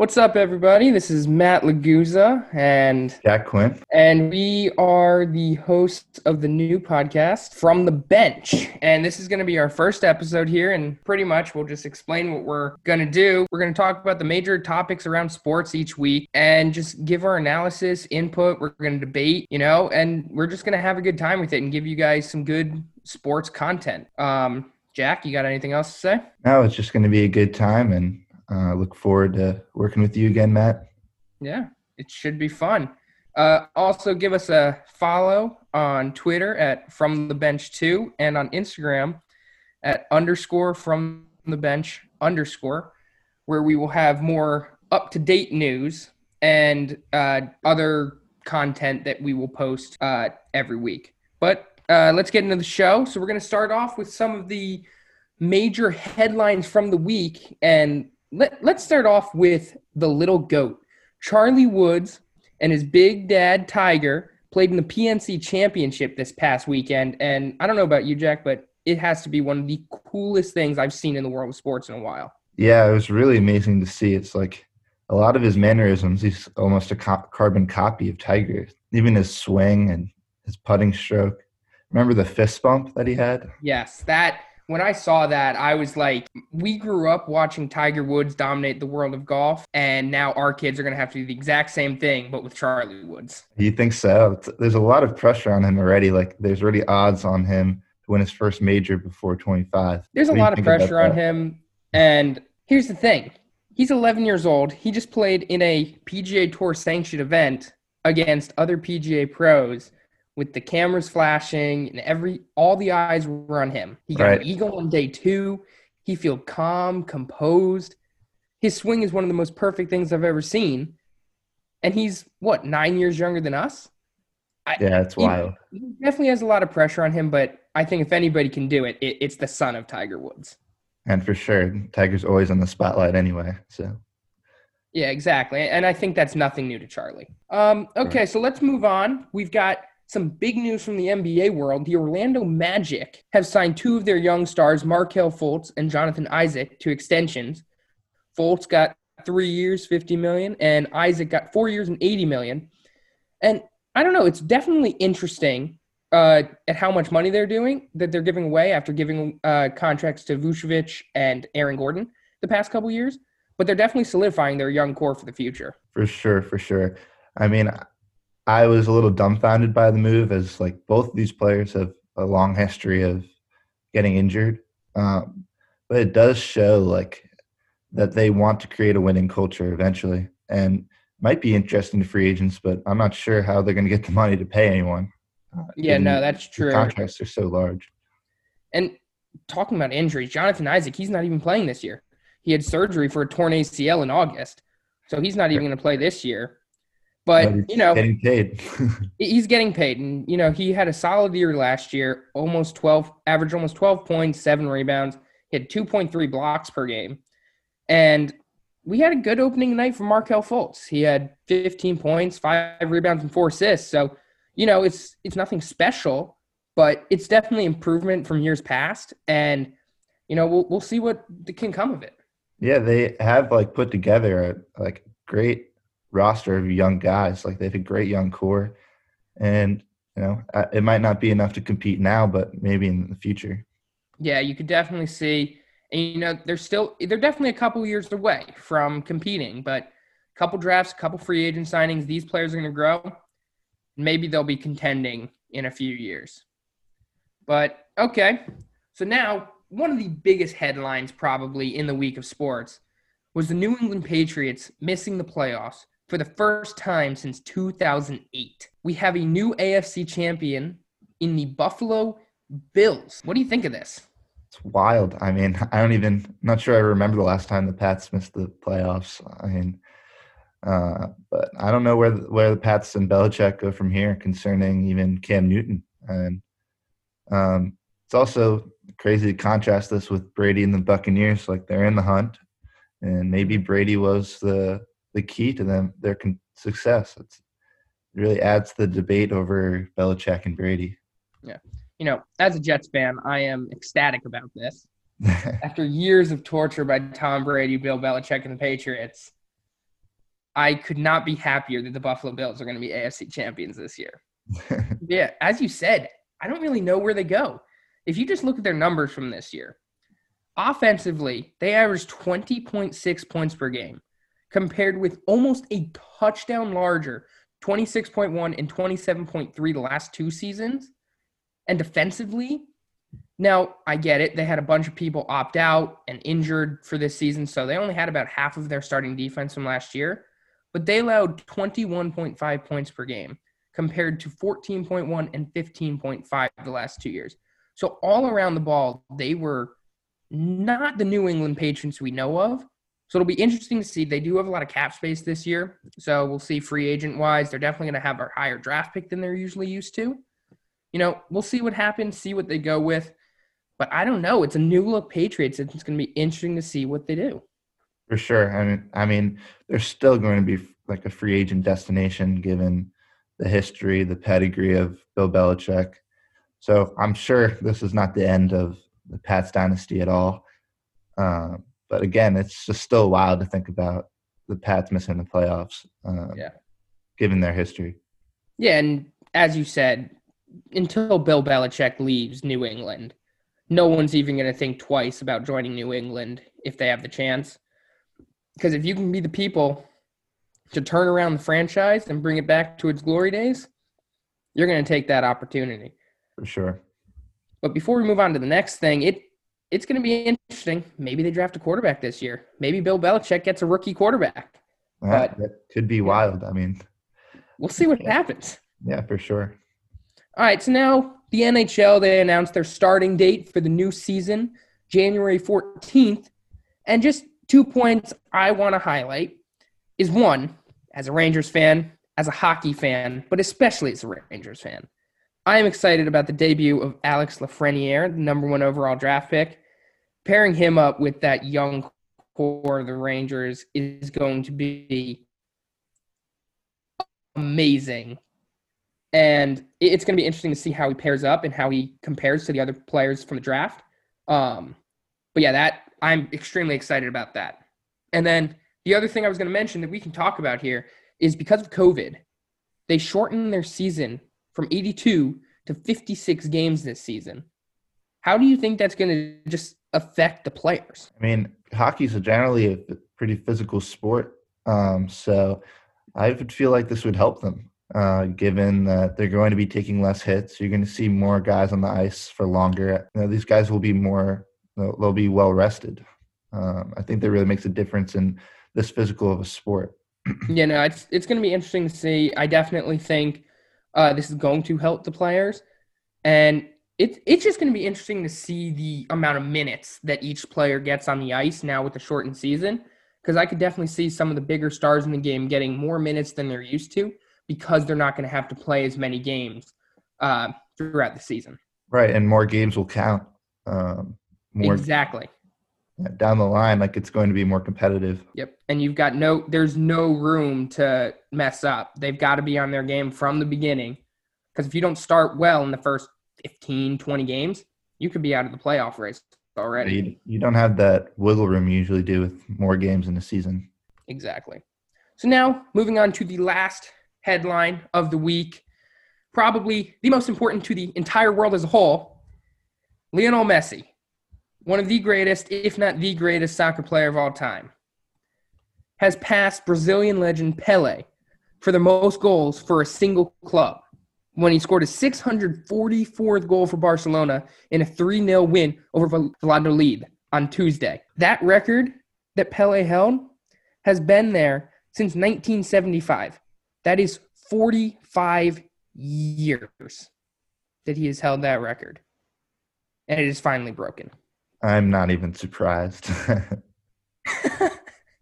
What's up, everybody? This is Matt Laguza, and Jack Quinn. and we are the hosts of the new podcast from the bench. And this is going to be our first episode here, and pretty much we'll just explain what we're going to do. We're going to talk about the major topics around sports each week, and just give our analysis, input. We're going to debate, you know, and we're just going to have a good time with it and give you guys some good sports content. Um, Jack, you got anything else to say? No, it's just going to be a good time, and uh, look forward to working with you again, Matt. Yeah, it should be fun. Uh, also, give us a follow on Twitter at From the Bench Two, and on Instagram at underscore From the Bench underscore, where we will have more up to date news and uh, other content that we will post uh, every week. But uh, let's get into the show. So we're going to start off with some of the major headlines from the week, and let, let's start off with the little goat. Charlie Woods and his big dad Tiger played in the PNC Championship this past weekend. And I don't know about you, Jack, but it has to be one of the coolest things I've seen in the world of sports in a while. Yeah, it was really amazing to see. It's like a lot of his mannerisms, he's almost a co- carbon copy of Tiger. Even his swing and his putting stroke. Remember the fist bump that he had? Yes, that when I saw that, I was like, we grew up watching Tiger Woods dominate the world of golf, and now our kids are going to have to do the exact same thing, but with Charlie Woods. You think so? There's a lot of pressure on him already. Like, there's already odds on him to win his first major before 25. There's a What you lot of pressure on him. And here's the thing he's 11 years old. He just played in a PGA Tour sanctioned event against other PGA pros with the cameras flashing and every all the eyes were on him. He got Right. an eagle on day two. He feel calm, composed. His swing is one of the most perfect things I've ever seen. And he's what, nine years younger than us? I, Yeah, it's wild. he definitely has a lot of pressure on him, but I think if anybody can do it, it it's the son of Tiger Woods. And for sure, Tiger's always on the spotlight anyway. So, Yeah, exactly. And I think that's nothing new to Charlie. Um, okay, so let's move on. We've got some big news from the NBA world. The Orlando Magic have signed two of their young stars, Markelle Fultz and Jonathan Isaac, to extensions. Fultz got three years, 50 million, and Isaac got four years and 80 million. And I don't know, it's definitely interesting uh, at how much money they're doing that they're giving away after giving uh, contracts to Vucevic and Aaron Gordon the past couple years but they're definitely solidifying their young core for the future. For sure, for sure. I mean, I was a little dumbfounded by the move as like both of these players have a long history of getting injured. Um, but it does show like that they want to create a winning culture eventually and might be interesting to free agents, but I'm not sure how they're going to get the money to pay anyone. Uh, Yeah, no, that's true. Contracts are so large. And talking about injuries, Jonathan Isaac, he's not even playing this year. He had surgery for a torn ACL in August, so he's not even going to play this year. But you know, getting paid. he's getting paid, and you know, he had a solid year last year, almost twelve, average almost twelve points, seven rebounds. He had two point three blocks per game, and we had a good opening night for Markelle Fultz. He had fifteen points, five rebounds, and four assists. So, you know, it's it's nothing special, but it's definitely improvement from years past, and you know, we'll we'll see what can come of it. Yeah, they have like put together a like great roster of young guys. Like they have a great young core, and you know it might not be enough to compete now, but maybe in the future. Yeah, you could definitely see, and you know, they're still they're definitely a couple years away from competing, but a couple drafts, a couple free agent signings, these players are going to grow. Maybe they'll be contending in a few years. But okay, so now one of the biggest headlines probably in the week of sports was the New England Patriots missing the playoffs for the first time since 2008. We have a new AFC champion in the Buffalo Bills. What do you think of this? It's wild. I mean, I don't even not sure I remember the last time the Pats missed the playoffs. I mean, uh, but I don't know where the, where the Pats and Belichick go from here concerning even Cam Newton. And um, it's also crazy to contrast this with Brady and the Buccaneers. Like they're in the hunt, and maybe Brady was the the key to them their con- success. It's, it really adds to the debate over Belichick and Brady. Yeah, you know, as a Jets fan, I am ecstatic about this. After years of torture by Tom Brady, Bill Belichick, and the Patriots, I could not be happier that the Buffalo Bills are going to be AFC champions this year. yeah, as you said, I don't really know where they go. If you just look at their numbers from this year, offensively, they averaged 20.6 points per game, compared with almost a touchdown larger, 26.1 and 27.3 the last two seasons. And defensively, now I get it. They had a bunch of people opt out and injured for this season, so they only had about half of their starting defense from last year. But they allowed 21.5 points per game compared to 14.1 and 15.5 the last two years. So all around the ball, they were not the New England Patriots we know of. So it'll be interesting to see. They do have a lot of cap space this year. So we'll see free agent wise. They're definitely going to have a higher draft pick than they're usually used to. You know, we'll see what happens, see what they go with. But I don't know. It's a new look Patriots. It's going to be interesting to see what they do. For sure. I mean, I mean, they're still going to be like a free agent destination given the history, the pedigree of Bill Belichick. So I'm sure this is not the end of the Pats dynasty at all. Uh, but again, it's just still wild to think about the Pats missing the playoffs. Uh, yeah. Given their history. Yeah, and as you said, until Bill Belichick leaves New England, no one's even going to think twice about joining New England if they have the chance. Because if you can be the people to turn around the franchise and bring it back to its glory days, you're going to take that opportunity. For sure. But before we move on to the next thing, it it's going to be interesting. Maybe they draft a quarterback this year. Maybe Bill Belichick gets a rookie quarterback. but, that could be wild. I mean, we'll see what happens. Yeah, for sure. All right, so now the NHL they announced their starting date for the new season, January 14th, and just two points I want to highlight is one, as a Rangers fan, as a hockey fan, but especially as a Rangers fan. I am excited about the debut of Alex Lafreniere, the number one overall draft pick. Pairing him up with that young core of the Rangers is going to be amazing. And it's going to be interesting to see how he pairs up and how he compares to the other players from the draft. Um, but yeah, that I'm extremely excited about that. And then the other thing I was going to mention that we can talk about here is because of COVID, they shortened their season from 82 to 56 games this season. How do you think that's going to just affect the players? I mean, hockey is generally a pretty physical sport. Um, so I would feel like this would help them, uh, given that they're going to be taking less hits. You're going to see more guys on the ice for longer. You know, these guys will be more they'll, they'll be well rested. Um, I think that really makes a difference in this physical of a sport. yeah, no, it's it's going to be interesting to see. I definitely think uh, this is going to help the players, and it's it's just going to be interesting to see the amount of minutes that each player gets on the ice now with the shortened season. Because I could definitely see some of the bigger stars in the game getting more minutes than they're used to because they're not going to have to play as many games uh, throughout the season. Right, and more games will count. Um, more exactly down the line like it's going to be more competitive yep and you've got no there's no room to mess up they've got to be on their game from the beginning because if you don't start well in the first 15 20 games you could be out of the playoff race already. You, you don't have that wiggle room you usually do with more games in a season. Exactly. So now moving on to the last headline of the week probably the most important to the entire world as a whole lionel messi one of the greatest, if not the greatest soccer player of all time, has passed Brazilian legend Pele for the most goals for a single club when he scored his 644th goal for Barcelona in a 3 0 win over Valladolid on Tuesday. That record that Pele held has been there since 1975. That is 45 years that he has held that record. And it is finally broken. I'm not even surprised.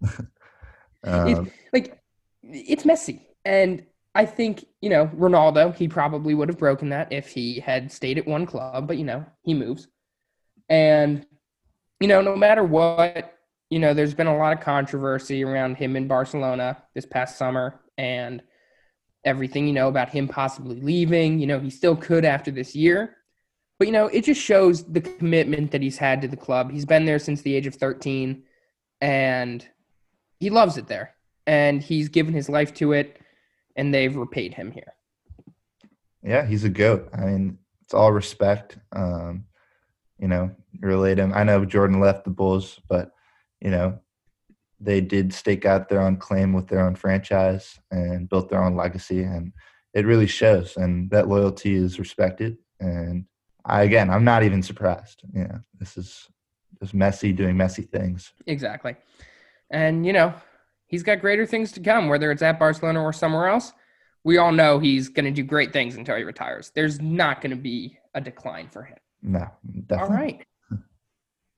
um, like it's Messi, and I think you know Ronaldo. He probably would have broken that if he had stayed at one club, but you know he moves, and you know no matter what, you know there's been a lot of controversy around him in Barcelona this past summer, and everything you know about him possibly leaving. You know he still could after this year, but you know, it just shows the commitment that he's had to the club. He's been there since the age of 13 and he loves it there. and he's given his life to it, and they've repaid him here. Yeah, he's a goat. I mean, it's all respect. Um, you know, relate him. I know Jordan left the Bulls, but you know, they did stake out their own claim with their own franchise and built their own legacy, and it really shows. And that loyalty is respected. And I, again, I'm not even surprised. Yeah, this is just Messi doing Messi things. Exactly. And you know, he's got greater things to come, whether it's at Barcelona or somewhere else. We all know he's going to do great things until he retires. There's not going to be a decline for him. No, definitely. All right.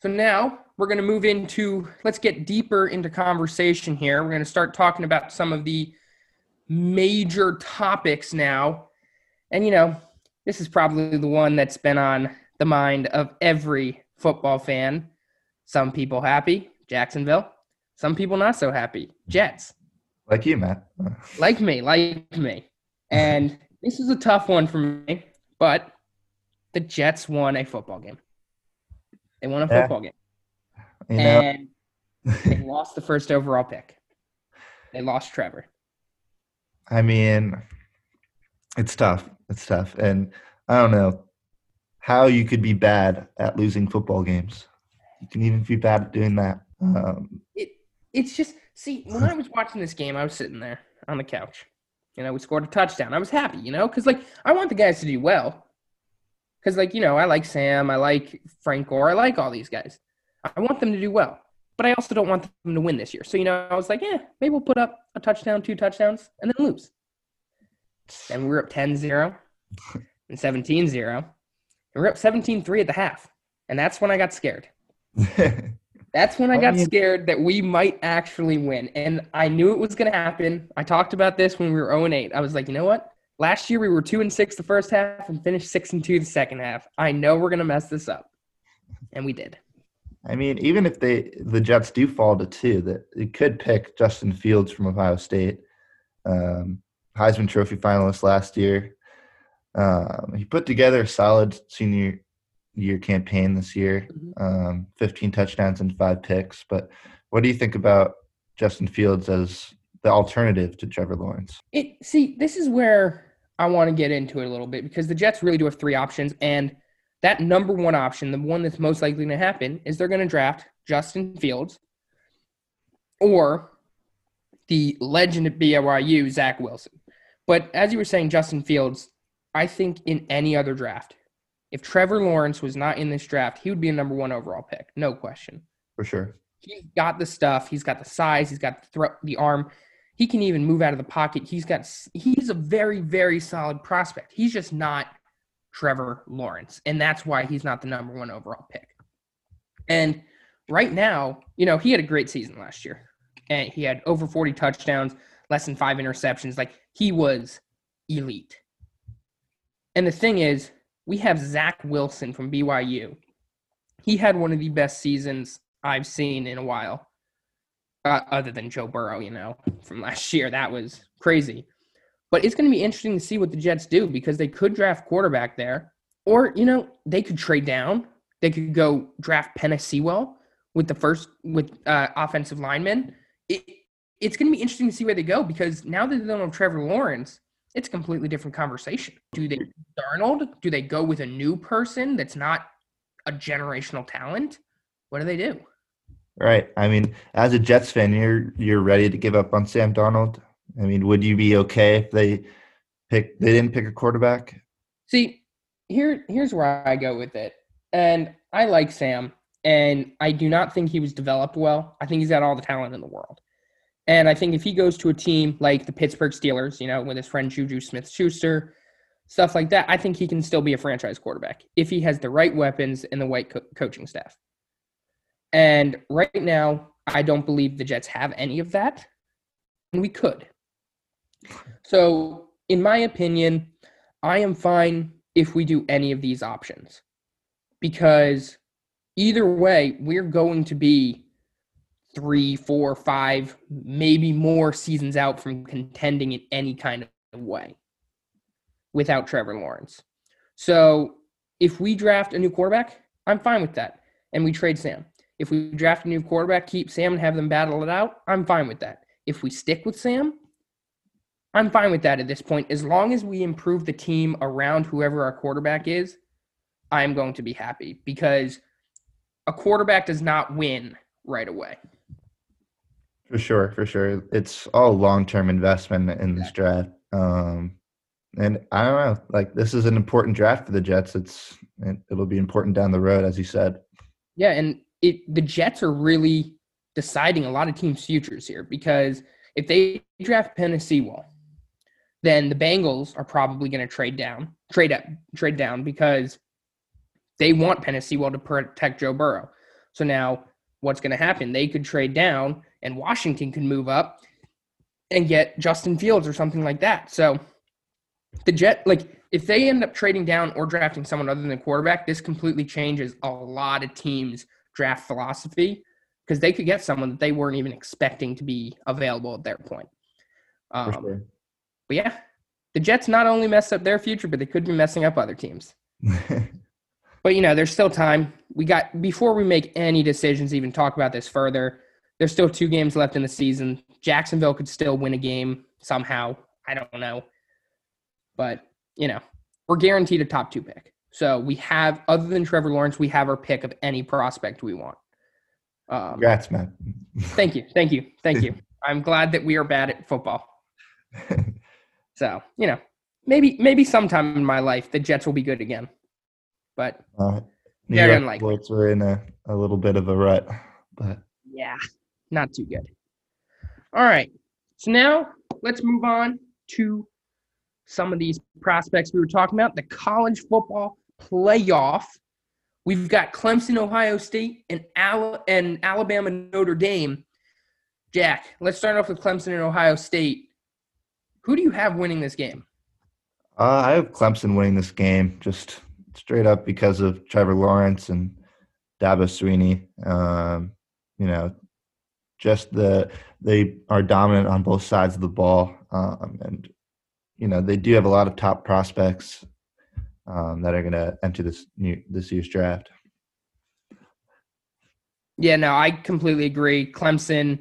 So now we're going to move into, let's get deeper into conversation here. We're going to start talking about some of the major topics now. And, you know, this is probably the one that's been on the mind of every football fan. Some people happy, Jacksonville. Some people not so happy, Jets. Like you, Matt. like me, like me. And this is a tough one for me, but the Jets won a football game. They won a yeah. football game. You know. And they lost the first overall pick. They lost Trevor. I mean, it's tough. It's tough. And I don't know how you could be bad at losing football games. You can even be bad at doing that. Um, it it's just see when I was watching this game, I was sitting there on the couch. You know, we scored a touchdown. I was happy, you know, because like I want the guys to do well because like you know I like Sam, I like Frank Gore, I like all these guys. I want them to do well, but I also don't want them to win this year. So you know I was like, yeah, maybe we'll put up a touchdown, two touchdowns, and then lose. And we were up 10-0 and 17-0. And we we're up 17-3 at the half. And that's when I got scared. that's when I got scared that we might actually win. And I knew it was going to happen. I talked about this when we were 0 8. I was like, you know what? Last year we were two and six the first half and finished six and two the second half. I know we're gonna mess this up, and we did. I mean, even if they the Jets do fall to two, that it could pick Justin Fields from Ohio State, um, Heisman Trophy finalist last year. Um, he put together a solid senior year campaign this year, mm-hmm. um, 15 touchdowns and five picks. But what do you think about Justin Fields as the alternative to Trevor Lawrence? It see, this is where I want to get into it a little bit because the Jets really do have three options. And that number one option, the one that's most likely to happen, is they're going to draft Justin Fields or the legend at BYU, Zach Wilson. But as you were saying, Justin Fields, I think in any other draft, if Trevor Lawrence was not in this draft, he would be a number one overall pick, no question. For sure. He's got the stuff. He's got the size. He's got the, thro- the arm. He can even move out of the pocket. He's got he's a very very solid prospect. He's just not Trevor Lawrence, and that's why he's not the number one overall pick. And right now, you know, he had a great season last year, and he had over 40 touchdowns, less than five interceptions. Like he was elite. And the thing is, we have Zach Wilson from BYU. He had one of the best seasons I've seen in a while uh, other than Joe Burrow, you know, from last year. That was crazy. But it's going to be interesting to see what the Jets do because they could draft quarterback there, or you know, they could trade down. They could go draft Penei Sewell with the first with uh, offensive lineman. It, it's going to be interesting to see where they go because now that they don't have Trevor Lawrence, it's a completely different conversation. Do they Darnold? Do they go with a new person that's not a generational talent? What do they do? Right. I mean, as a Jets fan, you're you're ready to give up on Sam Darnold. I mean, would you be okay if they pick they didn't pick a quarterback? See, here here's where I go with it. And I like Sam, and I do not think he was developed well. I think he's got all the talent in the world. And I think if he goes to a team like the Pittsburgh Steelers, you know, with his friend Juju Smith Schuster, stuff like that, I think he can still be a franchise quarterback if he has the right weapons and the right co- coaching staff. And right now, I don't believe the Jets have any of that. And we could. So, in my opinion, I am fine if we do any of these options because either way, we're going to be three, four, five, maybe more seasons out from contending in any kind of way without Trevor Lawrence. So, if we draft a new quarterback, I'm fine with that. And we trade Sam. If we draft a new quarterback, keep Sam and have them battle it out, I'm fine with that. if we stick with Sam, I'm fine with that at this point. As long as we improve the team around whoever our quarterback is, I'm going to be happy because a quarterback does not win right away. For sure, for sure. It's all long term investment in this draft. Um, and I don't know, like this is an important draft for the Jets. It's it'll be important down the road, as you said. Yeah, and it the Jets are really deciding a lot of teams' futures here because if they draft Penei Sewell, then the Bengals are probably going to trade down, trade up, trade down because they want Penei Sewell to protect Joe Burrow. So now what's going to happen? They could trade down, and Washington could move up and get Justin Fields or something like that. So the Jet, like if they end up trading down or drafting someone other than quarterback, this completely changes a lot of teams' draft philosophy because they could get someone that they weren't even expecting to be available at their point. Um, sure. But yeah, the Jets not only messed up their future, but they could be messing up other teams. but you know, there's still time. We got before we make any decisions, even talk about this further. There's still two games left in the season. Jacksonville could still win a game somehow. I don't know. But, you know, we're guaranteed a top two pick. So we have, other than Trevor Lawrence, we have our pick of any prospect we want. Um, Congrats, man. thank you. Thank you. Thank you. I'm glad that we are bad at football. so, you know, maybe maybe sometime in my life the Jets will be good again. But uh, very unlikely. We're in a, a little bit of a rut. But yeah, not too good. All right. So now let's move on to some of these prospects we were talking about, the college football playoff. We've got Clemson, Ohio State, and, Al- and Alabama, Notre Dame. Jack, let's start off with Clemson and Ohio State. Who do you have winning this game? Uh, I have Clemson winning this game just straight up because of Trevor Lawrence and Dabo Swinney. Um, you know, just the they are dominant on both sides of the ball, um, and you know they do have a lot of top prospects um, that are going to enter this new this year's draft. Yeah, no, I completely agree. Clemson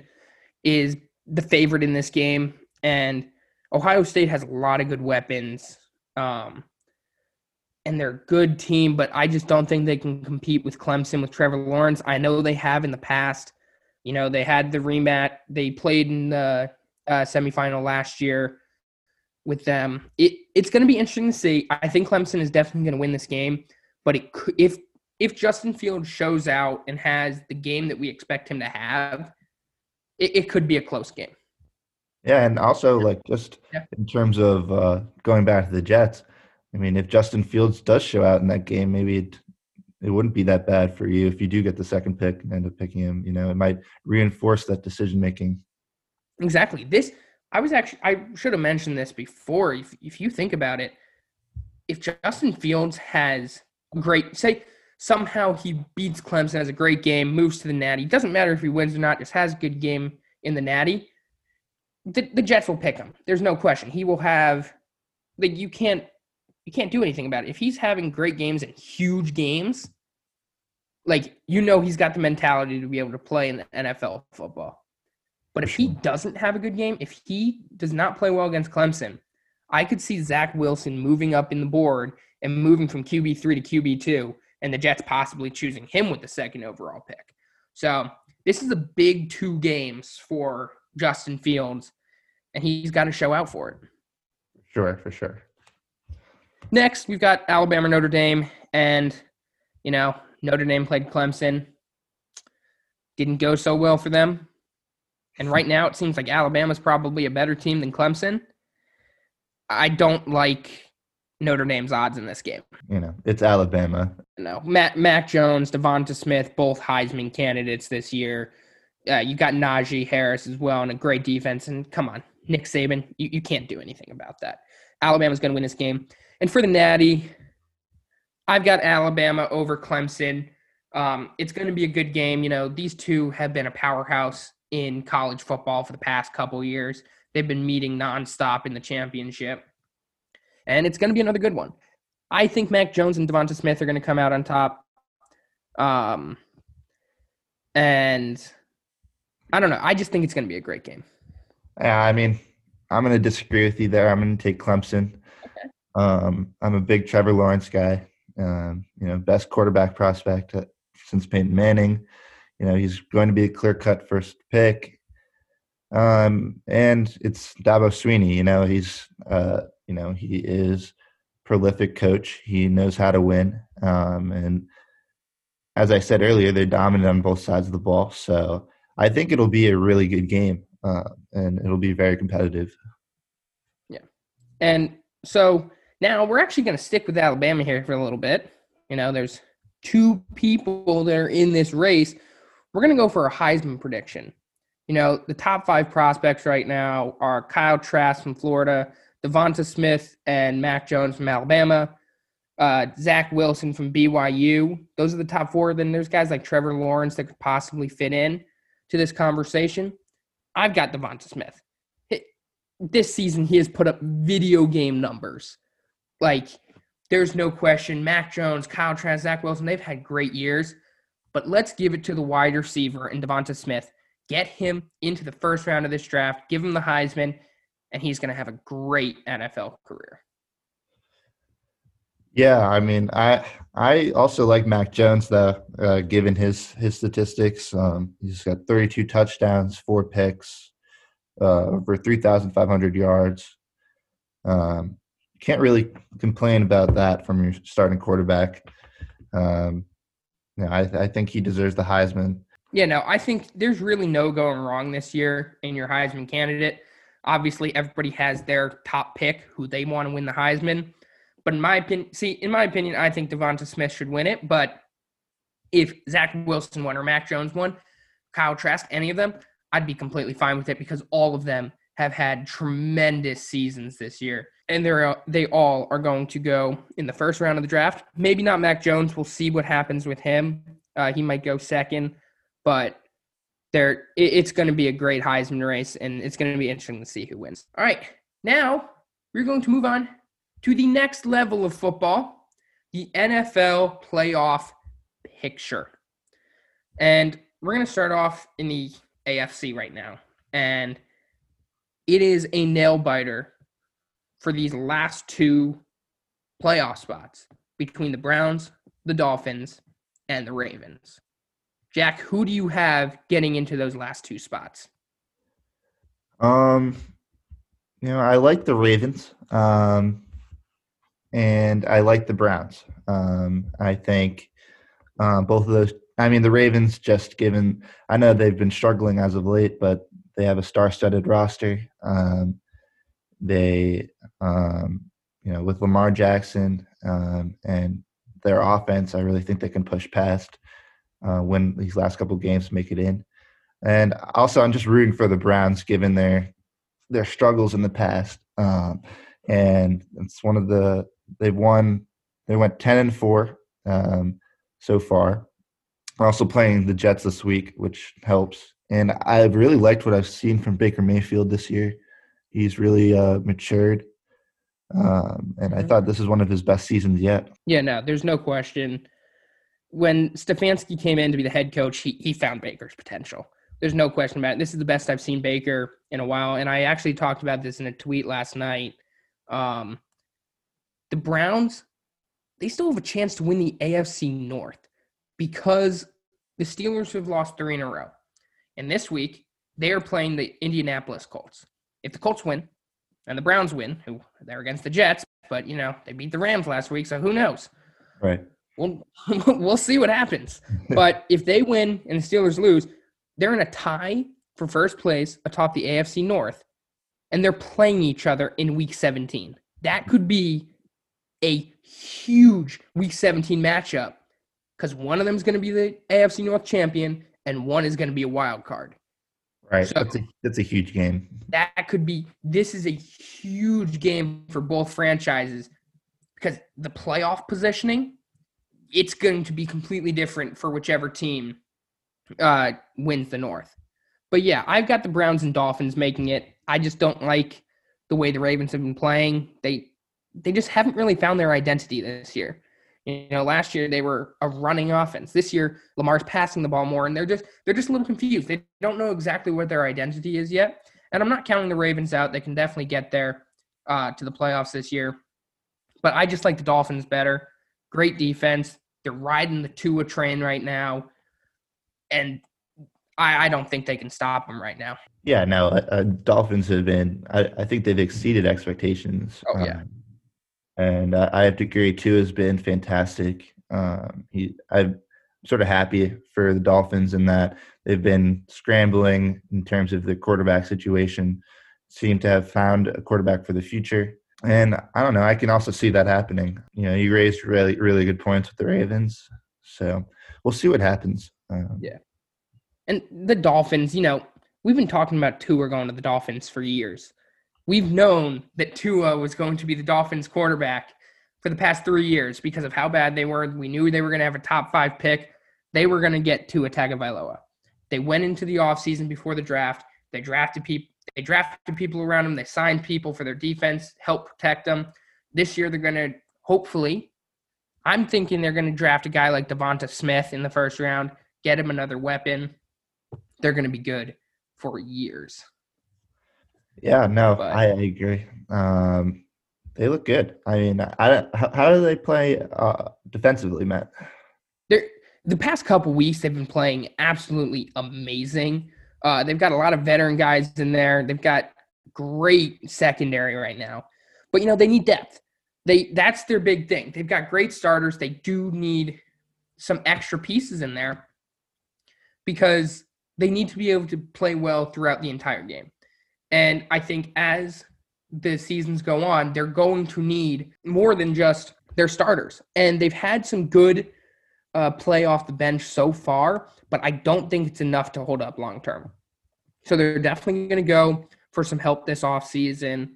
is the favorite in this game, and Ohio State has a lot of good weapons, um, and they're a good team. But I just don't think they can compete with Clemson with Trevor Lawrence. I know they have in the past. You know, they had the rematch. They played in the uh, semifinal last year with them. It it's going to be interesting to see. I think Clemson is definitely going to win this game, but it could, if if Justin Fields shows out and has the game that we expect him to have, it, it could be a close game. Yeah, and also like just yeah. in terms of uh, going back to the Jets, I mean, if Justin Fields does show out in that game, maybe it it wouldn't be that bad for you if you do get the second pick and end up picking him. You know, it might reinforce that decision making. Exactly. This I was actually I should have mentioned this before. If if you think about it, if Justin Fields has great say somehow he beats Clemson, has a great game, moves to the Natty. Doesn't matter if he wins or not. Just has a good game in the Natty. The, the Jets will pick him. There's no question. He will have like you can't you can't do anything about it. If he's having great games and huge games, like you know he's got the mentality to be able to play in the NFL football. But if he doesn't have a good game, if he does not play well against Clemson, I could see Zach Wilson moving up in the board and moving from QB3 to QB2, and the Jets possibly choosing him with the second overall pick. So this is a big two games for Justin Fields, and he's got to show out for it. Sure, for sure. Next, we've got Alabama Notre Dame, and you know Notre Dame played Clemson. Didn't go so well for them. And right now, it seems like Alabama's probably a better team than Clemson. I don't like Notre Dame's odds in this game. You know, it's Alabama. No, Matt, Mac Jones, Devonta Smith, both Heisman candidates this year. Uh, you got Najee Harris as well, and a great defense. And come on, Nick Saban, you, you can't do anything about that. Alabama's going to win this game. And for the Natty, I've got Alabama over Clemson. Um, it's going to be a good game. You know, these two have been a powerhouse in college football for the past couple years. They've been meeting nonstop in the championship. And it's going to be another good one. I think Mac Jones and Devonta Smith are going to come out on top. Um, and I don't know. I just think it's going to be a great game. Yeah, I mean, I'm going to disagree with you there. I'm going to take Clemson. Um, I'm a big Trevor Lawrence guy. Um, you know, best quarterback prospect since Peyton Manning. You know, he's going to be a clear cut first pick. Um, and it's Dabo Swinney. You know, he's uh, you know he is prolific coach. He knows how to win. Um, and as I said earlier, they're dominant on both sides of the ball. So I think it'll be a really good game, uh, and it'll be very competitive. Yeah, and so now we're actually going to stick with Alabama here for a little bit. You know, there's two people that are in this race. We're going to go for a Heisman prediction. You know, the top five prospects right now are Kyle Trask from Florida, Devonta Smith and Mac Jones from Alabama, uh, Zach Wilson from BYU. Those are the top four. Then there's guys like Trevor Lawrence that could possibly fit in to this conversation. I've got Devonta Smith. This season, he has put up video game numbers. Like, there's no question. Mac Jones, Kyle Trask, Zach Wilson, they've had great years. But let's give it to the wide receiver and Devonta Smith. Get him into the first round of this draft. Give him the Heisman, and he's going to have a great NFL career. Yeah, I mean, I I also like Mac Jones though, uh, given his his statistics. Um, he's got 32 touchdowns, four picks, uh, over 3,500 yards. Um, can't really complain about that from your starting quarterback. Um, I, I think he deserves the Heisman. Yeah, no, I think there's really no going wrong this year in your Heisman candidate. Obviously, everybody has their top pick who they want to win the Heisman. But in my opinion, see, in my opinion, I think Devonta Smith should win it. But if Zach Wilson won or Mac Jones won, Kyle Trask, any of them, I'd be completely fine with it because all of them have had tremendous seasons this year. And they're they all are going to go in the first round of the draft. Maybe not Mac Jones. We'll see what happens with him. Uh, he might go second, but there it's going to be a great Heisman race, and it's going to be interesting to see who wins. All right, now we're going to move on to the next level of football, the NFL playoff picture. And we're going to start off in the AFC right now. And it is a nail biter for these last two playoff spots between the Browns, the Dolphins, and the Ravens. Jack, who do you have getting into those last two spots? Um, you know, I like the Ravens. Um, and I like the Browns. Um, I think uh, both of those. I mean, the Ravens just given. I know they've been struggling as of late, but they have a star-studded roster. Um, they, um, you know, with Lamar Jackson um, and their offense, I really think they can push past, uh, win these last couple games, make it in. And also, I'm just rooting for the Browns, given their their struggles in the past. Um, and it's one of the they've won. They went ten and four um, so far. We're also playing the Jets this week, which helps. And I've really liked what I've seen from Baker Mayfield this year. He's really uh, matured, um, and I mm-hmm. thought this is one of his best seasons yet. Yeah, no, there's no question. When Stefanski came in to be the head coach, he he found Baker's potential. There's no question about it. This is the best I've seen Baker in a while, and I actually talked about this in a tweet last night. Um, the Browns, they still have a chance to win the AFC North because the Steelers have lost three in a row. And this week, they are playing the Indianapolis Colts. If the Colts win and the Browns win, who they're against the Jets, but you know, they beat the Rams last week, so who knows? Right. We'll we'll see what happens. but if they win and the Steelers lose, they're in a tie for first place atop the AFC North, and they're playing each other in week 17. That could be a huge Week 17 matchup because one of them is going to be the AFC North champion and one is going to be a wild card. Right. So that's a, that's a huge game. That could be, this is a huge game for both franchises because the playoff positioning, it's going to be completely different for whichever team uh, wins the North. But yeah, I've got the Browns and Dolphins making it. I just don't like the way the Ravens have been playing. They they just haven't really found their identity this year. You know, last year they were a running offense. This year Lamar's passing the ball more, and they're just they're just a little confused. They don't know exactly what their identity is yet. And I'm not counting the Ravens out. They can definitely get there uh, to the playoffs this year. But I just like the Dolphins better. Great defense. They're riding the Tua train right now. And I, I don't think they can stop them right now. Yeah, no, uh, uh Dolphins have been, I, I, think they've exceeded expectations. Oh, yeah. Um, and uh, I have to agree, Tua has been fantastic. Um, he, I'm sort of happy for the Dolphins in that they've been scrambling in terms of the quarterback situation, seem to have found a quarterback for the future. And I don't know, I can also see that happening. You know, you raised really, really good points with the Ravens. So we'll see what happens. Um, yeah. And the Dolphins, you know, we've been talking about Tua going to the Dolphins for years. We've known that Tua was going to be the Dolphins quarterback for the past three years because of how bad they were. We knew they were going to have a top five pick. They were going to get Tua Tagovailoa. They went into the offseason before the draft. They drafted people. They drafted people around them. They signed people for their defense, help protect them. This year, they're going to hopefully. I'm thinking they're going to draft a guy like Devonta Smith in the first round, get him another weapon. They're going to be good for years. Yeah, no, but, I agree. Um, they look good. I mean, I, how, how do they play uh, defensively, Matt? They're, the past couple weeks, they've been playing absolutely amazing. Uh, they've got a lot of veteran guys in there. They've got great secondary right now, but you know they need depth. They that's their big thing. They've got great starters. They do need some extra pieces in there because they need to be able to play well throughout the entire game. And I think as the seasons go on, they're going to need more than just their starters. And they've had some good uh, play off the bench so far, but I don't think it's enough to hold up long term. So they're definitely going to go for some help this offseason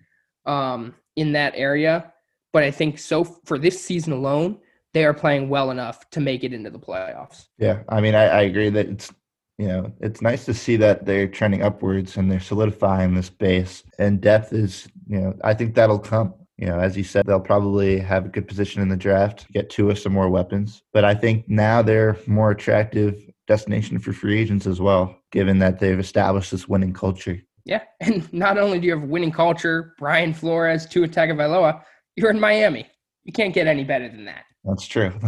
um, in that area. But I think so for this season alone, they are playing well enough to make it into the playoffs. Yeah, I mean, I, I agree that it's you know it's nice to see that they're trending upwards and they're solidifying this base. And depth is you know i think that'll come. You know as you said they'll probably have a good position in the draft get to us some more weapons. But i think now they're more attractive destination for free agents as well given that they've established this winning culture. Yeah and not only do you have winning culture brian flores Tua Tagovailoa, you're in miami. You can't get any better than that. That's true.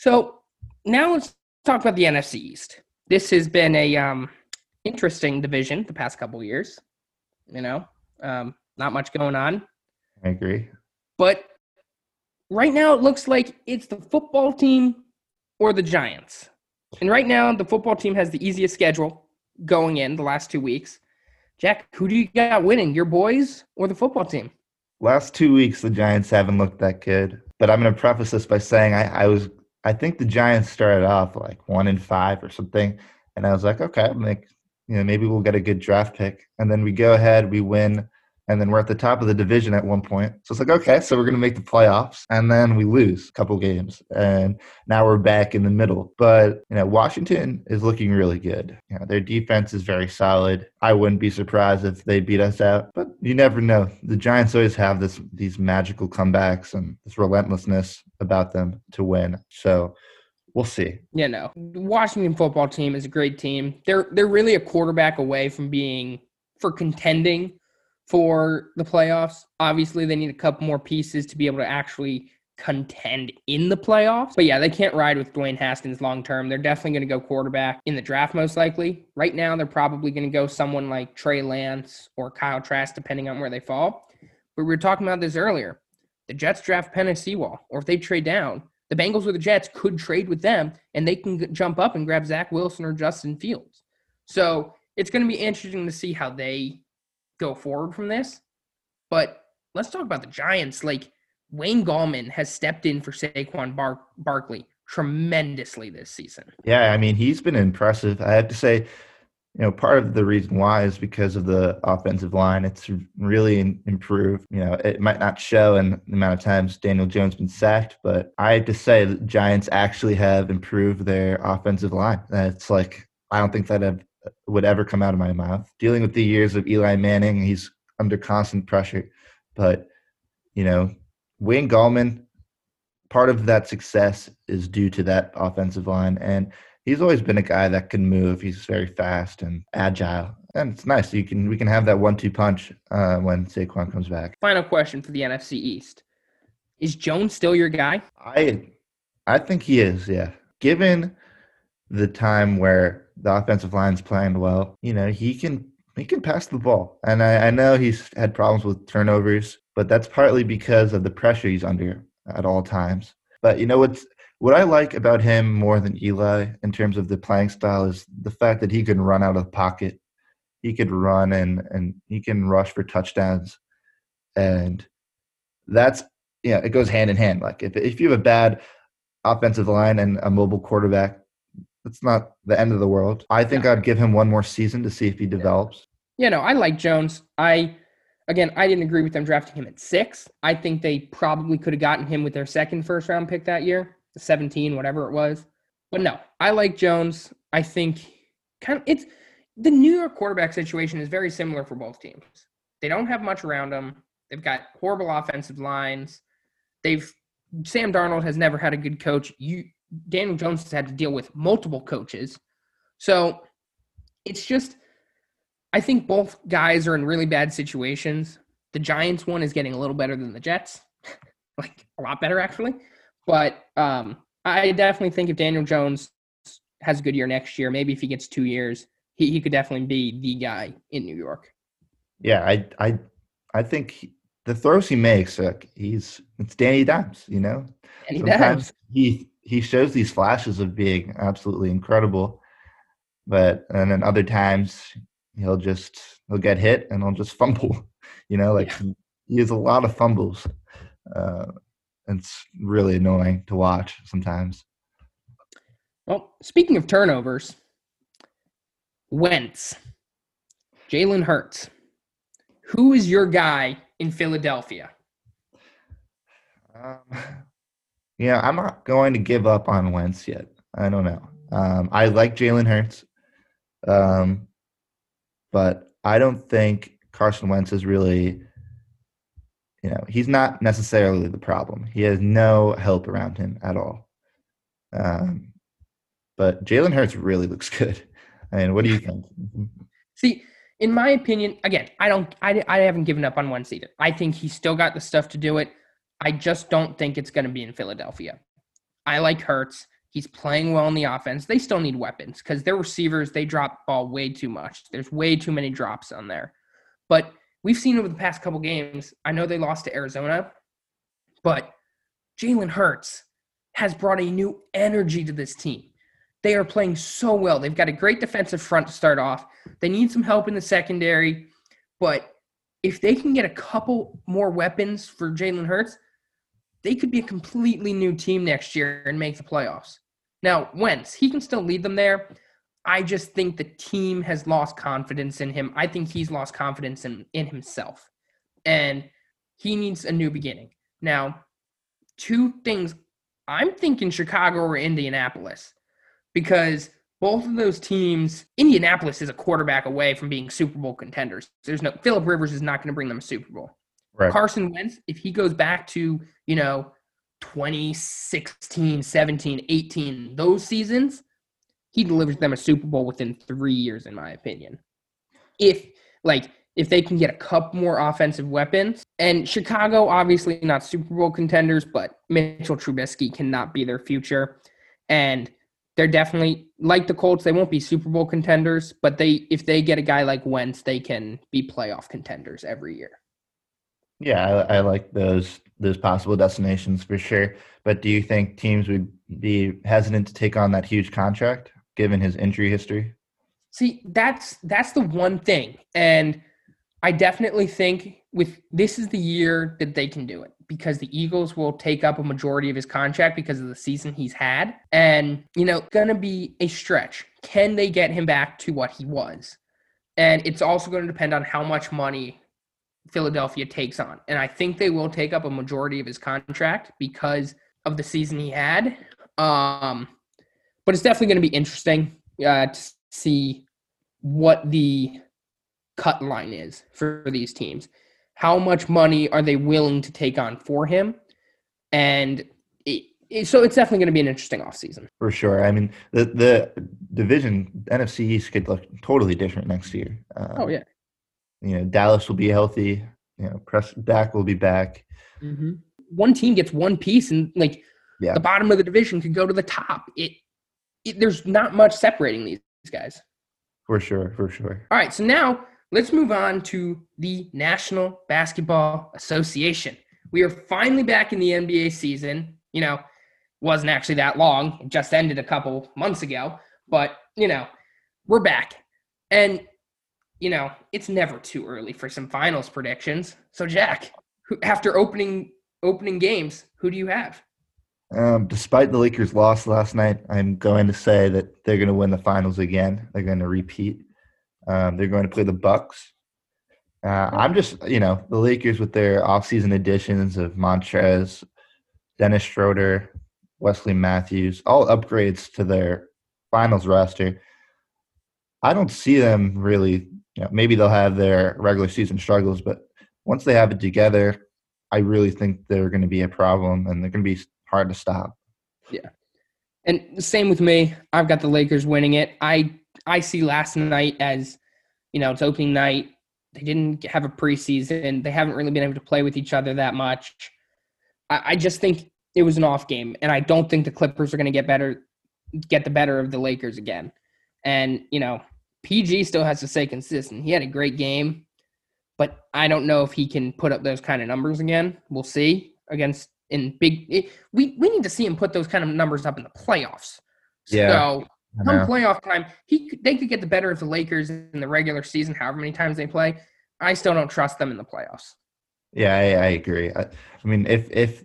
So now let's talk about the nfc east this has been a um, interesting division the past couple years. You know, um, not much going on. I agree. But right now, it looks like it's the football team or the Giants. And right now, the football team has the easiest schedule going in the last two weeks. Jack, who do you got winning, your boys or the football team? Last two weeks, the Giants haven't looked that good. But I'm going to preface this by saying I, I was I think the Giants started off like one in five or something, and I was like, okay, like you know maybe we'll get a good draft pick, and then we go ahead, we win and then we're at the top of the division at one point. So it's like, okay, so we're going to make the playoffs, and then we lose a couple games, and now we're back in the middle. But you know, Washington is looking really good. You know, their defense is very solid. I wouldn't be surprised if they beat us out, but you never know. The Giants always have this these magical comebacks and this relentlessness about them to win. So we'll see. Yeah, no. Washington football team is a great team. They're they're really a quarterback away from being for contending for the playoffs. Obviously, they need a couple more pieces to be able to actually contend in the playoffs. But yeah, they can't ride with Dwayne Haskins long term. They're definitely going to go quarterback in the draft, most likely. Right now, they're probably going to go someone like Trey Lance or Kyle Trask, depending on where they fall. But we were talking about this earlier. The Jets draft Penei Sewell, or if they trade down, the Bengals or the Jets could trade with them and they can jump up and grab Zach Wilson or Justin Fields. So it's going to be interesting to see how they go forward from this. But let's talk about the Giants. Like Wayne Gallman has stepped in for Saquon Bar- Barkley tremendously this season. Yeah, I mean he's been impressive. I have to say, you know, part of the reason why is because of the offensive line. It's really improved. You know, it might not show in the amount of times Daniel Jones been sacked, but I have to say the Giants actually have improved their offensive line. It's like I don't think that have would ever come out of my mouth. Dealing with the years of Eli Manning, he's under constant pressure. But, you know, Wayne Gallman, part of that success is due to that offensive line. And he's always been a guy that can move. He's very fast and agile. and it's nice. You can we can have that one-two punch uh, when Saquon comes back. Final question for the NFC East: Is Jones still your guy? I I think he is. Yeah, given the time where the offensive line's playing well, you know, he can he can pass the ball. And I, I know he's had problems with turnovers, but that's partly because of the pressure he's under at all times. But you know what's what I like about him more than Eli in terms of the playing style is the fact that he can run out of the pocket. He could run and and he can rush for touchdowns. And that's yeah, it goes hand in hand. Like if if you have a bad offensive line and a mobile quarterback, it's not the end of the world. I think. I'd give him one more season to see if he develops. Yeah, no, I like Jones. I again, I didn't agree with them drafting him at six. I think they probably could have gotten him with their second first round pick that year, 17, whatever it was. But no, I like Jones. I think kind of it's the New York quarterback situation is very similar for both teams. They don't have much around them. They've got horrible offensive lines. They've Sam Darnold has never had a good coach. You Daniel Jones has had to deal with multiple coaches. So it's just, I think both guys are in really bad situations. The Giants one is getting a little better than the Jets, like a lot better actually. But um, I definitely think if Daniel Jones has a good year next year, maybe if he gets two years, he, he could definitely be the guy in New York. Yeah, I I I think he, the throws he makes, like he's it's Danny Dimes, you know. Danny Sometimes Dimes. he he shows these flashes of being absolutely incredible, but and then other times he'll just he'll get hit and he'll just fumble. You know, like yeah. he has a lot of fumbles. Uh, it's really annoying to watch sometimes. Well, speaking of turnovers, Wentz, Jalen Hurts, who is your guy in Philadelphia? Um, yeah, I'm not going to give up on Wentz yet. I don't know. Um, I like Jalen Hurts, um, but I don't think Carson Wentz is really, you know, he's not necessarily the problem. He has no help around him at all. Um, but Jalen Hurts really looks good. I mean, what do you think? See, in my opinion, again, I don't, I, I haven't given up on Wentz either. I think he's still got the stuff to do it. I just don't think it's going to be in Philadelphia. I like Hurts. He's playing well in the offense. They still need weapons because their receivers, they drop ball way too much. There's way too many drops on there. But we've seen over the past couple games, I know they lost to Arizona, but Jalen Hurts has brought a new energy to this team. They are playing so well. They've got a great defensive front to start off. They need some help in the secondary, but if they can get a couple more weapons for Jalen Hurts, they could be a completely new team next year and make the playoffs. Now, Wentz, he can still lead them there. I just think the team has lost confidence in him. I think he's lost confidence in, in himself. And he needs a new beginning. Now, two things I'm thinking Chicago or Indianapolis because both of those teams, Indianapolis is a quarterback away from being Super Bowl contenders. There's no Philip Rivers is not going to bring them a Super Bowl. Right. Carson Wentz, if he goes back to, you know, 2016, 17, 18, those seasons, he delivers them a Super Bowl within three years, in my opinion. If like if they can get a couple more offensive weapons, and Chicago obviously not Super Bowl contenders, but Mitchell Trubisky cannot be their future, and they're definitely like the Colts. They won't be Super Bowl contenders, but they if they get a guy like Wentz, they can be playoff contenders every year. Yeah, I, I, like those those possible destinations for sure. But do you think teams would be hesitant to take on that huge contract given his injury history? See, that's that's the one thing, and I definitely think with this is the year that they can do it because the Eagles will take up a majority of his contract because of the season he's had, and you know, gonna be a stretch. Can they get him back to what he was? And it's also going to depend on how much money Philadelphia takes on. And I think they will take up a majority of his contract because of the season he had. Um, but it's definitely going to be interesting uh, to see what the cut line is for these teams. How much money are they willing to take on for him? And it, so it's definitely going to be an interesting offseason. For sure. I mean, the the division NFC East could look totally different next year. Um, oh yeah. You know, Dallas will be healthy. You know, Press Dak will be back. Mm-hmm. One team gets one piece, and like yeah. the bottom of the division could go to the top. It, it there's not much separating these guys. For sure, for sure. All right, so now let's move on to the National Basketball Association. We are finally back in the NBA season. You know, wasn't actually that long. It just ended a couple months ago, but you know, we're back. And you know, it's never too early for some finals predictions. So Jack, after opening opening games, who do you have? Um, despite the Lakers' loss last night, I'm going to say that they're going to win the finals again. They're going to repeat. Um, they're going to play the Bucks. Uh, I'm just, you know, the Lakers with their offseason additions of Montrez, Dennis Schroeder, Wesley Matthews, all upgrades to their finals roster. I don't see them really, you know, maybe they'll have their regular season struggles, but once they have it together, I really think they're going to be a problem and they're going to be hard to stop. Yeah. And the same with me. I've got the Lakers winning it. I I see last night as, you know, it's opening night. They didn't have a preseason. They haven't really been able to play with each other that much. I, I just think it was an off game, and I don't think the Clippers are going to get better, get the better of the Lakers again. And you know, PG still has to stay consistent. He had a great game, but I don't know if he can put up those kind of numbers again. We'll see against in big. It, we we need to see him put those kind of numbers up in the playoffs. Yeah. So come playoff time, he they could get the better of the Lakers in the regular season, however many times they play. I still don't trust them in the playoffs. Yeah, I, I agree. I, I, mean, if if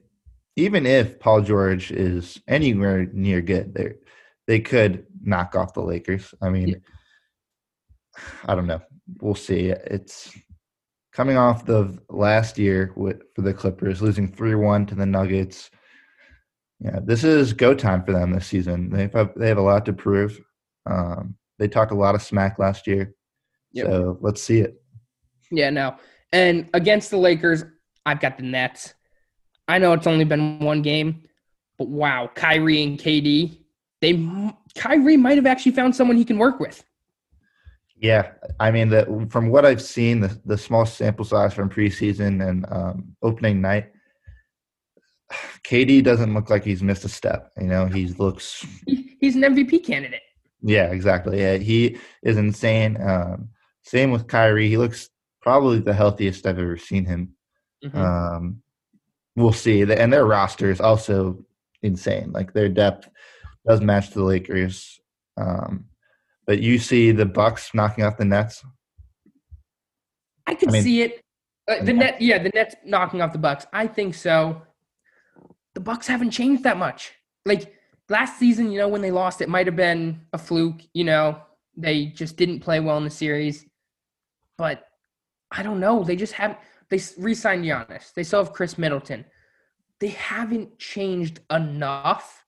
even if Paul George is anywhere near good, they they could knock off the Lakers. I mean, yeah. I don't know. We'll see. It's coming off the last year with, for the Clippers, losing three one to the Nuggets. Yeah, this is go time for them this season. They have they have a lot to prove. Um, they talked a lot of smack last year, yep. so let's see it. Yeah, no. And against the Lakers, I've got the Nets. I know it's only been one game, but wow, Kyrie and KD, they Kyrie might have actually found someone he can work with. Yeah, I mean that from what I've seen, the the small sample size from preseason and um, opening night, KD doesn't look like he's missed a step. You know, he looks. He's an MVP candidate. Yeah, exactly. Yeah, he is insane. Um, same with Kyrie. He looks probably the healthiest I've ever seen him. Mm-hmm. Um, we'll see. And their roster is also insane. Like their depth does match the Lakers. Um, but you see the Bucks knocking off the Nets. I could I mean, see it. Uh, the net, yeah, the Nets knocking off the Bucks. I think so. The Bucks haven't changed that much. Like last season, you know, when they lost, it might have been a fluke. You know, they just didn't play well in the series. But I don't know. They just haven't. They re-signed Giannis. They still have Khris Middleton. They haven't changed enough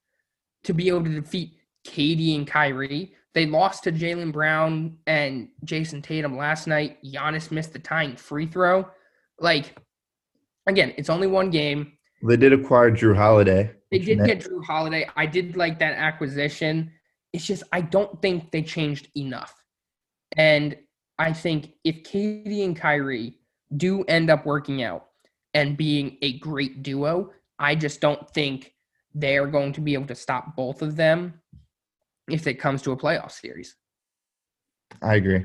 to be able to defeat KD and Kyrie. They lost to Jaylen Brown and Jayson Tatum last night. Giannis missed the tying free throw. Like, again, it's only one game. They did acquire Jrue Holiday. They did get Jrue Holiday. I did like that acquisition. It's just I don't think they changed enough. And I think if KD and Kyrie do end up working out and being a great duo, I just don't think they're going to be able to stop both of them if it comes to a playoff series. I agree.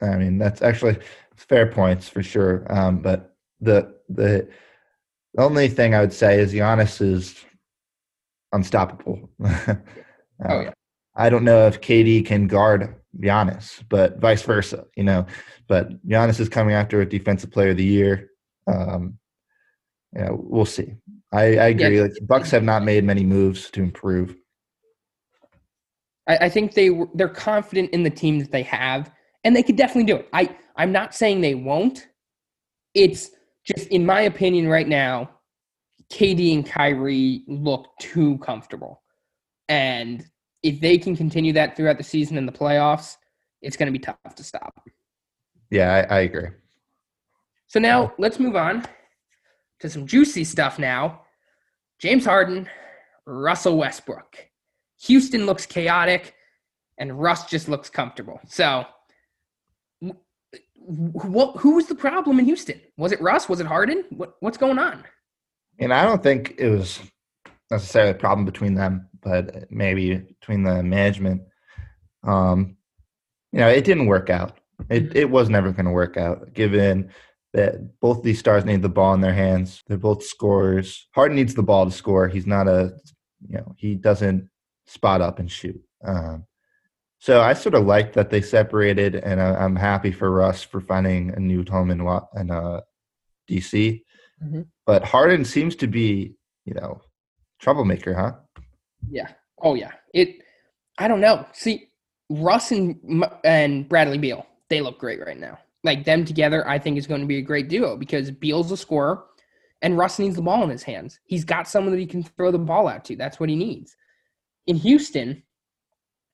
I mean, that's actually fair points for sure. Um, but the the only thing I would say is Giannis is unstoppable. uh, oh yeah. I don't know if KD can guard Giannis, but vice versa, you know. But Giannis is coming after a defensive player of the year. Um, yeah, we'll see. I, I agree. Yeah. Like Bucks have not made many moves to improve. I, I think they they're confident in the team that they have, and they could definitely do it. I I'm not saying they won't. It's just in my opinion right now, KD and Kyrie look too comfortable, and if they can continue that throughout the season and the playoffs, it's going to be tough to stop. Yeah, I, I agree. So now let's move on to some juicy stuff now. James Harden Russell Westbrook. Houston looks chaotic, and Russ just looks comfortable. So, what? Who was the problem in Houston? Was it Russ? Was it Harden? What, what's going on? And I don't think it was necessarily a problem between them, but maybe between the management. Um, you know, it didn't work out. It it was never going to work out, given that both these stars need the ball in their hands. They're both scorers. Harden needs the ball to score. He's not a, you know, he doesn't spot up and shoot. Um, so I sort of like that they separated, and I, am happy for Russ for finding a new home in, in uh, DC. Mm-hmm. But Harden seems to be, you know, troublemaker, huh? Yeah. Oh yeah. It. I don't know. See, Russ and and Bradley Beal, they look great right now. Like them together, I think is going to be a great duo because Beal's a scorer, and Russ needs the ball in his hands. He's got someone that he can throw the ball out to. That's what he needs. In Houston,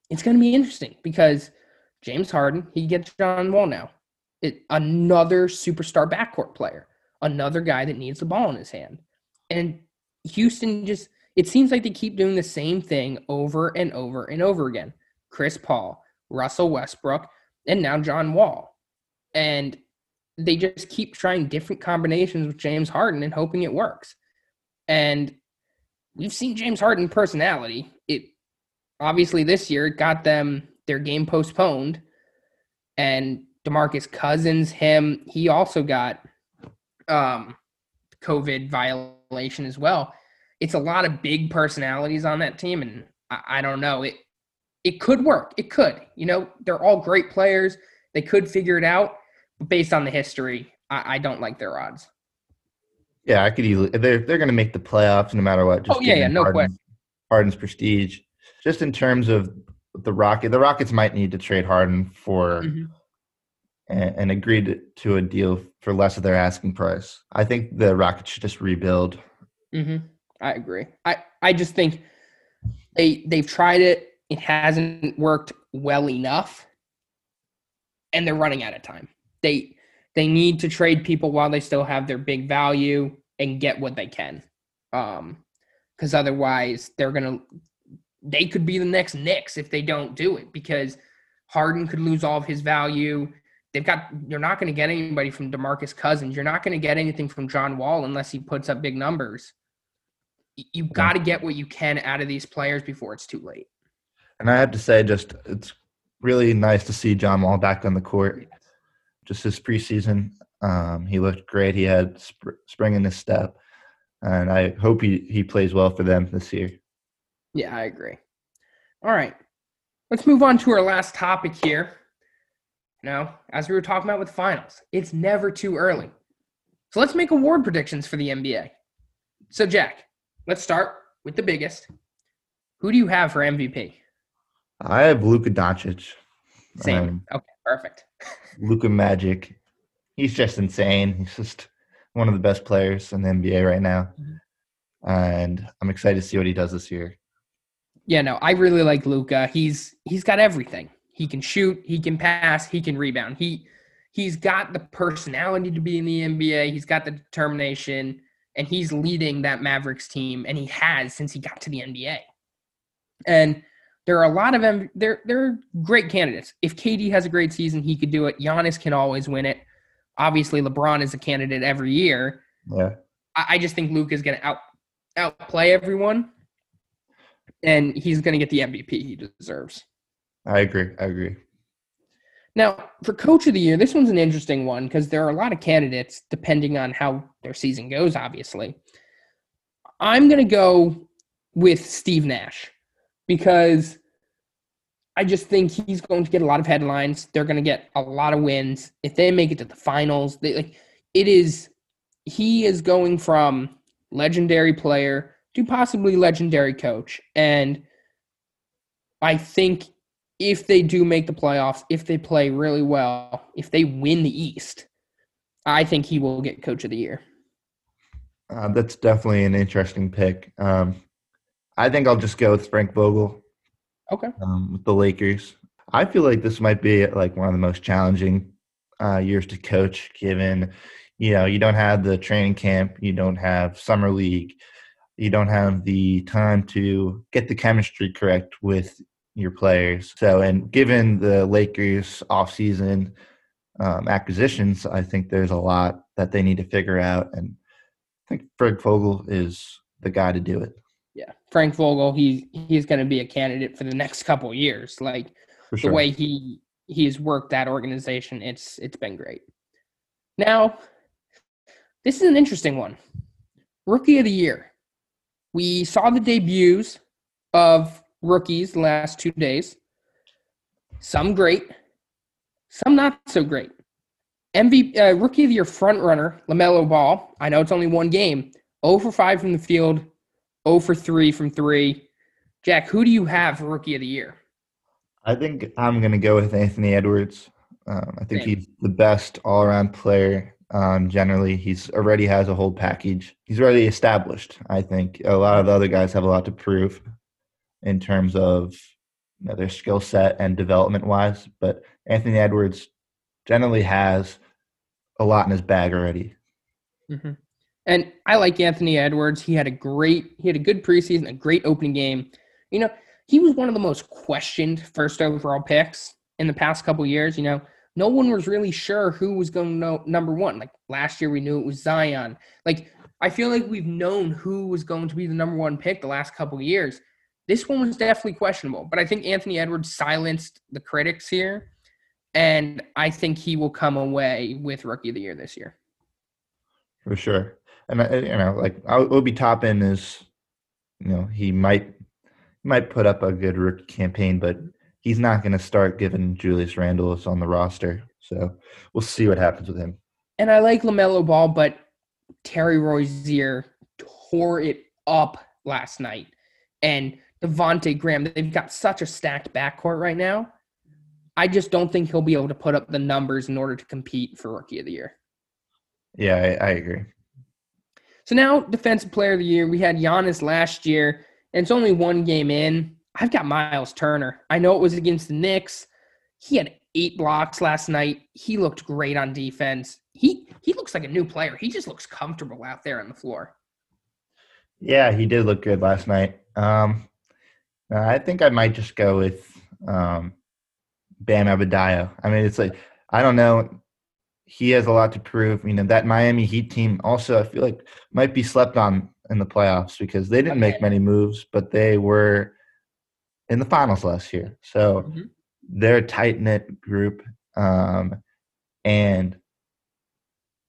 it's going to be interesting because James Harden, he gets John Wall now. It, another superstar backcourt player, another guy that needs the ball in his hand. And Houston just, it seems like they keep doing the same thing over and over and over again. Chris Paul, Russell Westbrook, and now John Wall. And they just keep trying different combinations with James Harden and hoping it works. And we've seen James Harden personality. It obviously this year got them their game postponed. And DeMarcus Cousins, him, he also got um COVID violation as well. It's a lot of big personalities on that team, and I, I don't know. It it could work. It could. You know, they're all great players. They could figure it out. But based on the history, I, I don't like their odds. Yeah, I could easily. They're they're going to make the playoffs no matter what. Just oh yeah, yeah, no Harden, question. Harden's prestige, just in terms of the Rocket, the Rockets might need to trade Harden for mm-hmm. and, and agree to, to, a deal for less of their asking price. I think the Rockets should just rebuild. Mm-hmm. I agree. I I just think they they've tried it it hasn't worked well enough and they're running out of time. They they need to trade people while they still have their big value and get what they can. Um cuz otherwise they're to they could be the next Knicks if they don't do it because Harden could lose all of his value. They've got you're not going to get anybody from DeMarcus Cousins. You're not going to get anything from John Wall unless he puts up big numbers. You've got to get what you can out of these players before it's too late. And I have to say, just it's really nice to see John Wall back on the court. Just his preseason, um, he looked great. He had sp- spring in his step, and I hope he he plays well for them this year. Yeah, I agree. All right, let's move on to our last topic here. Now, as we were talking about with finals, it's never too early. So let's make award predictions for the NBA. So, Jack, let's start with the biggest. Who do you have for MVP? I have Luka Doncic. Same. Um, okay, perfect. Luka Magic. He's just insane. He's just one of the best players in the NBA right now. Mm-hmm. And I'm excited to see what he does this year. Yeah, no, I really like Luka. He's he's got everything. He can shoot, he can pass, he can rebound. He he's got the personality to be in the NBA. He's got the determination, and he's leading that Mavericks team, and he has since he got to the NBA. And there are a lot of them. They're they're great candidates. If KD has a great season, he could do it. Giannis can always win it. Obviously, LeBron is a candidate every year. Yeah. I, I just think Luke is going to out outplay everyone, and he's going to get the MVP he deserves. I agree. I agree. Now, for coach of the year, this one's an interesting one because there are a lot of candidates depending on how their season goes, obviously. I'm going to go with Steve Nash because I just think he's going to get a lot of headlines. They're going to get a lot of wins if they make it to the finals. They, like it is, he is going from legendary player to possibly legendary coach, and I think if they do make the playoffs, if they play really well, if they win the East, I think he will get coach of the year. Uh, that's definitely an interesting pick. Um, I think I'll just go with Frank Vogel. Okay. Um, with the Lakers, I feel like this might be like one of the most challenging uh, years to coach, given you know you don't have the training camp, you don't have summer league, You don't have the time to get the chemistry correct with your players. So, and given the Lakers offseason um, acquisitions, I think there's a lot that they need to figure out. And I think Frank Vogel is the guy to do it. Frank Vogel, he's he's going to be a candidate for the next couple years. Like sure. the way he he's worked that organization, it's it's been great. Now, this is an interesting one. Rookie of the year. We saw the debuts of rookies the last two days. Some great, some not so great. MVP uh, rookie of the year front runner LaMelo Ball. I know it's only one game. 0 for 5 from the field, 0 for 3 from 3. Jack, who do you have for rookie of the year? I think I'm going to go with Anthony Edwards. Um, I think Same. he's the best all around player. Um, generally, he's already has a whole package. He's already established. I think a lot of the other guys have a lot to prove in terms of you know, their skill set and development wise. But Anthony Edwards generally has a lot in his bag already. Mm-hmm. And I like Anthony Edwards. He had a great, he had a good preseason, a great opening game. You know, he was one of the most questioned first overall picks in the past couple years. You know, no one was really sure who was going to know number one. Like last year, we knew it was Zion. Like I feel like we've known who was going to be the number one pick the last couple years. This one was definitely questionable, but I think Anthony Edwards silenced the critics here, and I think he will come away with Rookie of the Year this year. For sure, and uh, you know, like Obi Toppin is, you know, he might might put up a good rookie campaign, but he's not going to start given Julius Randle is on the roster. So we'll see what happens with him. And I like LaMelo Ball, but Terry Rozier tore it up last night. And Devonte Graham. They've got such a stacked backcourt right now. I just don't think he'll be able to put up the numbers in order to compete for Rookie of the Year. Yeah, I, I agree. So now, Defensive Player of the Year, we had Giannis last year, and it's only one game in. I've got Miles Turner. I know it was against the Knicks. He had eight blocks last night. He looked great on defense. He he looks like a new player. He just looks comfortable out there on the floor. Yeah, he did look good last night. Um, I think I might just go with um, Bam Adebayo. I mean, it's like I don't know. He has a lot to prove. You know that Miami Heat team also I feel like might be slept on in the playoffs because they didn't make many moves, but they were in the finals last year. So mm-hmm. they're a tight knit group, um, and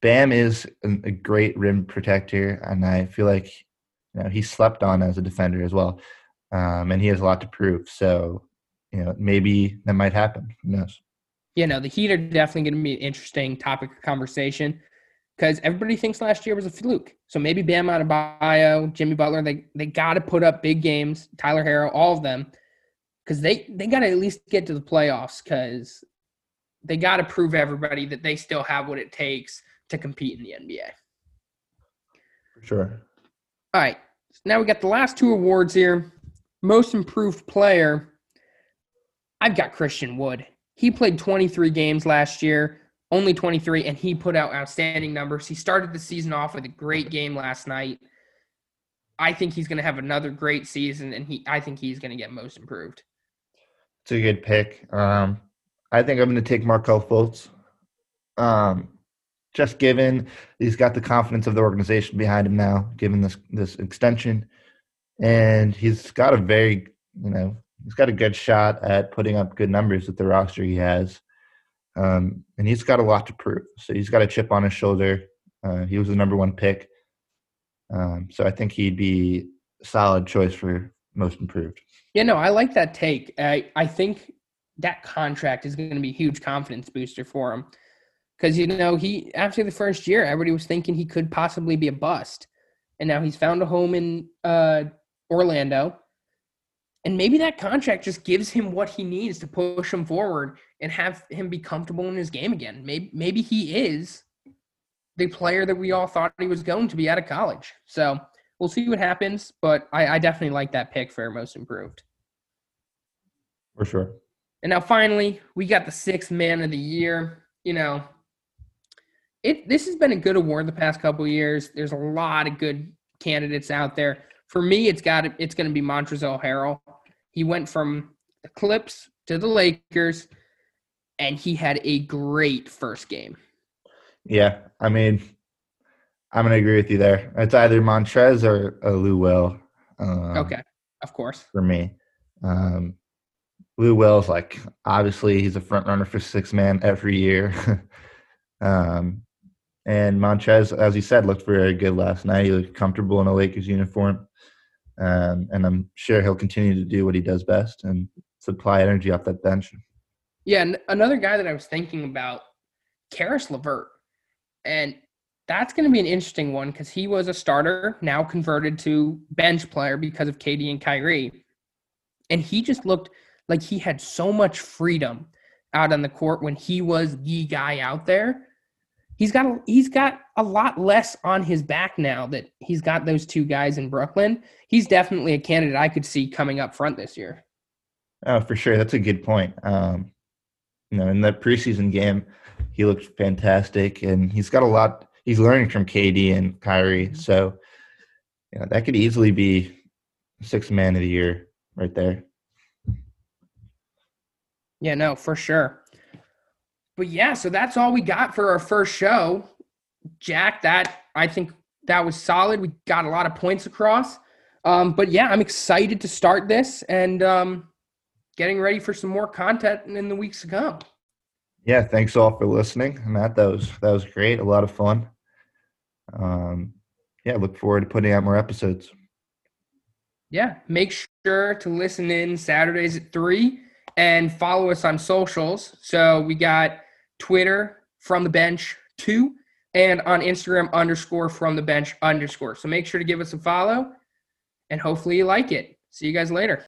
Bam is a great rim protector, and I feel like you know he slept on as a defender as well um, and he has a lot to prove. So, you know, maybe that might happen. Who knows? You know, the Heat are definitely going to be an interesting topic of conversation because everybody thinks last year was a fluke. So maybe Bam Adebayo, Jimmy Butler, they they got to put up big games. Tyler Herro, all of them, because they they got to at least get to the playoffs because they got to prove everybody that they still have what it takes to compete in the NBA. For sure. All right. So now we got the last two awards here most improved player, I've got Christian Wood. He played 23 games last year, only 23, and he put out outstanding numbers. He started the season off with a great game last night. I think he's going to have another great season, and he I think he's going to get most improved. It's a good pick. Um, I think I'm going to take Markelle Fultz. Um, just given he's got the confidence of the organization behind him now, given this this extension and he's got a very you know he's got a good shot at putting up good numbers with the roster he has. Um, and he's got a lot to prove. So he's got a chip on his shoulder. Uh, he was the number one pick. Um, so i think he'd be a solid choice for most improved. Yeah no i like that take. I, I think that contract is going to be a huge confidence booster for him. Because you know he after the first year everybody was thinking he could possibly be a bust. And now he's found a home in uh, Orlando. And maybe that contract just gives him what he needs to push him forward and have him be comfortable in his game again. Maybe maybe he is the player that we all thought he was going to be out of college. So we'll see what happens, but I, I definitely like that pick for most improved. For sure. And now finally, we got the sixth man of the year. You know, it this has been a good award the past couple years. There's a lot of good candidates out there for me, it's got it's going to be Montrezl Harrell. He went from the Clips to the Lakers, and he had a great first game. Yeah, I mean, I'm going to agree with you there. It's either Montrez or Lou Will. Um, okay, of course. For me, um, Lou Will's like obviously he's a front runner for six man every year. um, and Montrez, as you said, looked very good last night. He looked comfortable in a Lakers uniform. Um, and I'm sure he'll continue to do what he does best and supply energy off that bench. Yeah, and another guy that I was thinking about, Caris LeVert. And that's going to be an interesting one because he was a starter, now converted to bench player because of KD and Kyrie. And he just looked like he had so much freedom out on the court when he was the guy out there he's got a, he's got a lot less on his back now that he's got those two guys in Brooklyn. He's definitely a candidate I could see coming up front this year. Oh, for sure. That's a good point. Um, you know, in that preseason game, he looked fantastic, and he's got a lot. He's learning from KD and Kyrie, mm-hmm. so you know, that could easily be six man of the year right there. Yeah, no, for sure but yeah, so that's all we got for our first show. Jack, that I think that was solid. We got a lot of points across. Um, but yeah, I'm excited to start this and um, getting ready for some more content in the weeks to come. Yeah, thanks all for listening, Matt. That was that was great. A lot of fun. Um, yeah, look forward to putting out more episodes. Yeah, make sure to listen in Saturdays at three and follow us on socials. So we got Twitter from the bench two, and on Instagram underscore from the bench underscore. So make sure to give us a follow, and hopefully you like it. See you guys later.